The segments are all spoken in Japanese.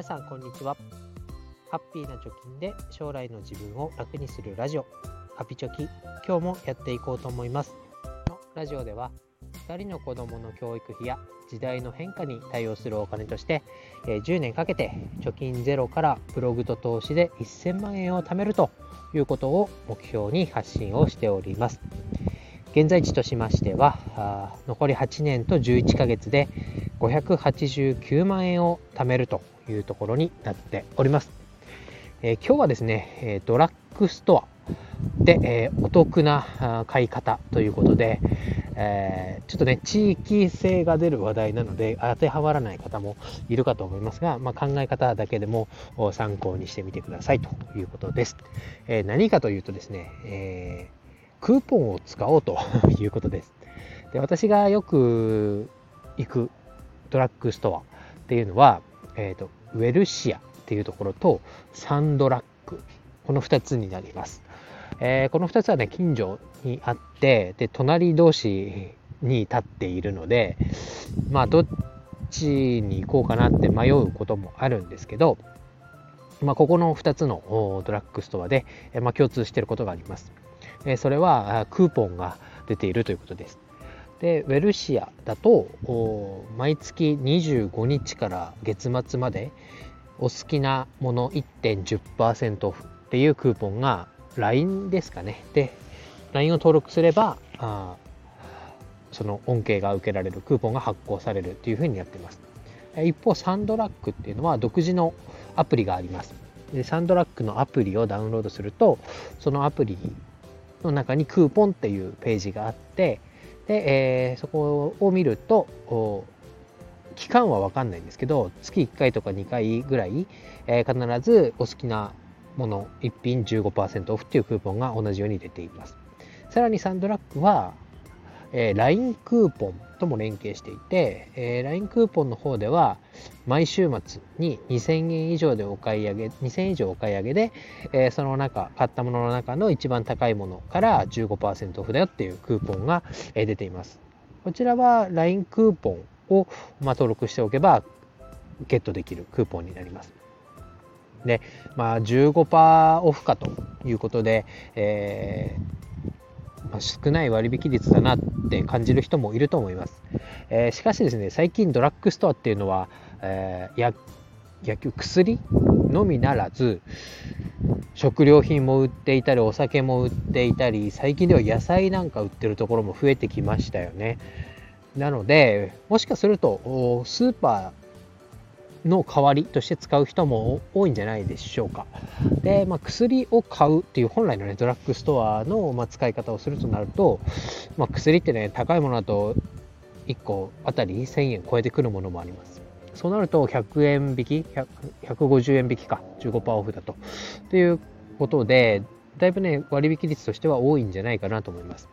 皆さんこんにちは。ハッピーな貯金で将来の自分を楽にするラジオ。ハピチョキ。今日もやっていこうと思います。このラジオでは2人の子供の教育費や時代の変化に対応するお金として10年かけて貯金ゼロからブログと投資で1000万円を貯めるということを目標に発信をしております。現在地としましては残り8年と11ヶ月で589万円を貯めるというところになっております。えー、今日はですね、ドラッグストアで、えー、お得な買い方ということで、えー、ちょっとね、地域性が出る話題なので、当てはまらない方もいるかと思いますが、まあ、考え方だけでも参考にしてみてくださいということです。え何かというとですね、えクーポンを使おうと いうことです。で私がよく行くドラッグストアっていうのは、えーと、ウェルシアっていうところとサンドラッグこの2つになります、えー、この2つはね近所にあってで隣同士に立っているのでまあどっちに行こうかなって迷うこともあるんですけどまあ、ここの2つのドラッグストアで、まあ、共通していることがあります。それはクーポンが出ているということです。でウェルシアだと毎月25日から月末までお好きなもの1.10%オフっていうクーポンが LINE ですかね。で LINE を登録すればあその恩恵が受けられるクーポンが発行されるっていうふうにやってます。一方サンドラックっていうのは独自のアプリがあります。でサンドラックのアプリをダウンロードするとそのアプリの中にクーポンっていうページがあってで、えー、そこを見ると、期間はわかんないんですけど、月1回とか2回ぐらい、えー、必ずお好きなもの1品15%オフっていうクーポンが同じように出ています。さらにサンドラッグは、えー、LINE クーポンとも連携していて、えー、LINE クーポンの方では毎週末に2000円以上でお買い上げ2000円以上お買い上げで、えー、その中買ったものの中の一番高いものから15%オフだよっていうクーポンが、えー、出ています。こちらは LINE クーポンを、まあ、登録しておけばゲットできるクーポンになります。で、まあ、15%オフかということで、えー、少ない割引率だなって感じる人もいると思います。えー、しかしですね、最近ドラッグストアっていうのは、えー、薬薬のみならず、食料品も売っていたり、お酒も売っていたり、最近では野菜なんか売ってるところも増えてきましたよね。なので、もしかすると、スーパの代わりとして使う人も多いんじゃないでしょうか。で、まあ、薬を買うっていう本来のね、ドラッグストアの、ま使い方をするとなると、まあ、薬ってね、高いものだと1個あたり1000円超えてくるものもあります。そうなると100円引き、150円引きか、15%オフだと。ということで、だいぶね、割引率としては多いんじゃないかなと思います。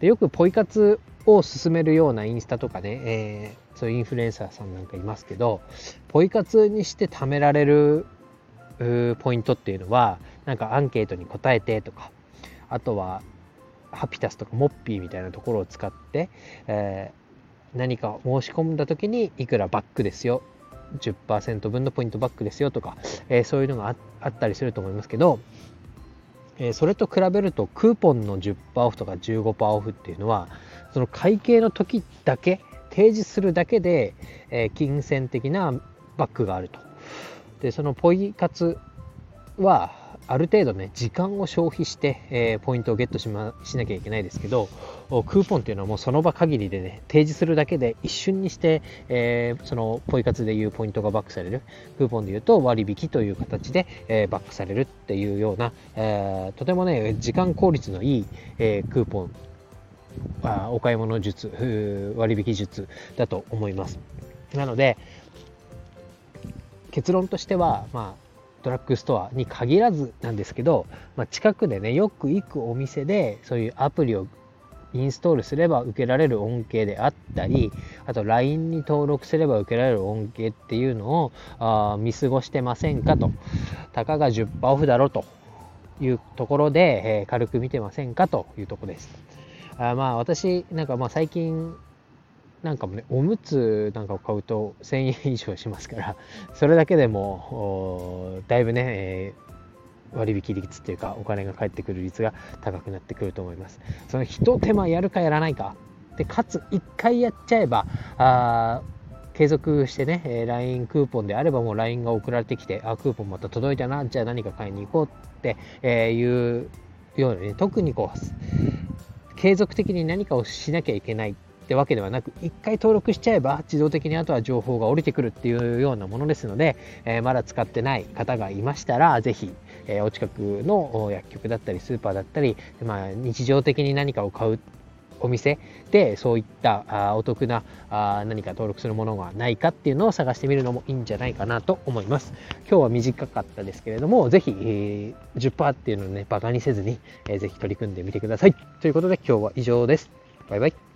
でよくポイ活を進めるようなインスタとかね、えー、そういうインフルエンサーさんなんかいますけど、ポイ活にして貯められるポイントっていうのは、なんかアンケートに答えてとか、あとはハピタスとかモッピーみたいなところを使って、えー、何か申し込んだ時にいくらバックですよ10%分のポイントバックですよとか、えー、そういうのがあったりすると思いますけどえそれと比べるとクーポンの10%オフとか15%オフっていうのはその会計の時だけ提示するだけで、え金銭的なバックがあると。でそのポイ活はある程度ね時間を消費して、えー、ポイントをゲットし,、ま、しなきゃいけないですけどクーポンっていうのはもうその場限りでね提示するだけで一瞬にして、えー、そのポイ活でいうポイントがバックされる。クーポンでいうと割引という形で、えー、バックされるっていうような、えとてもね時間効率のいい、えクーポンあお買い物術割引術だと思います。なので結論としてはまあドラッグストアに限らずなんですけど、まあ、近くでねよく行くお店でそういうアプリをインストールすれば受けられる恩恵であったりあと LINE に登録すれば受けられる恩恵っていうのをあ見過ごしてませんかと。たかが10%オフだろというところで、えー、軽く見てませんかというとこです。あまあ私なんかまあ最近なんかもね、おむつなんかを買うと1000円以上しますから、それだけでも、だいぶね、えー、割引率っていうか、お金が返ってくる率が高くなってくると思います。その一手間やるかやらないか。で、かつ1回やっちゃえば、あ継続してね、え LINE クーポンであればもう LINE が送られてきて、あ、クーポンまた届いたな、じゃあ何か買いに行こうって、えいうようにね、特にこう、継続的に何かをしなきゃいけないってわけではなく、一回登録しちゃえば自動的にあとは情報が降りてくるっていうようなものですので、えー、まだ使ってない方がいましたら、ぜひ、えー、お近くの薬局だったりスーパーだったり、まあ、日常的に何かを買うお店でそういったあお得なあ何か登録するものがないかっていうのを探してみるのもいいんじゃないかなと思います。今日は短かったですけれども、ぜひ、えー、10%っていうのをね、バカにせずに、えー、ぜひ取り組んでみてください。ということで今日は以上です。バイバイ。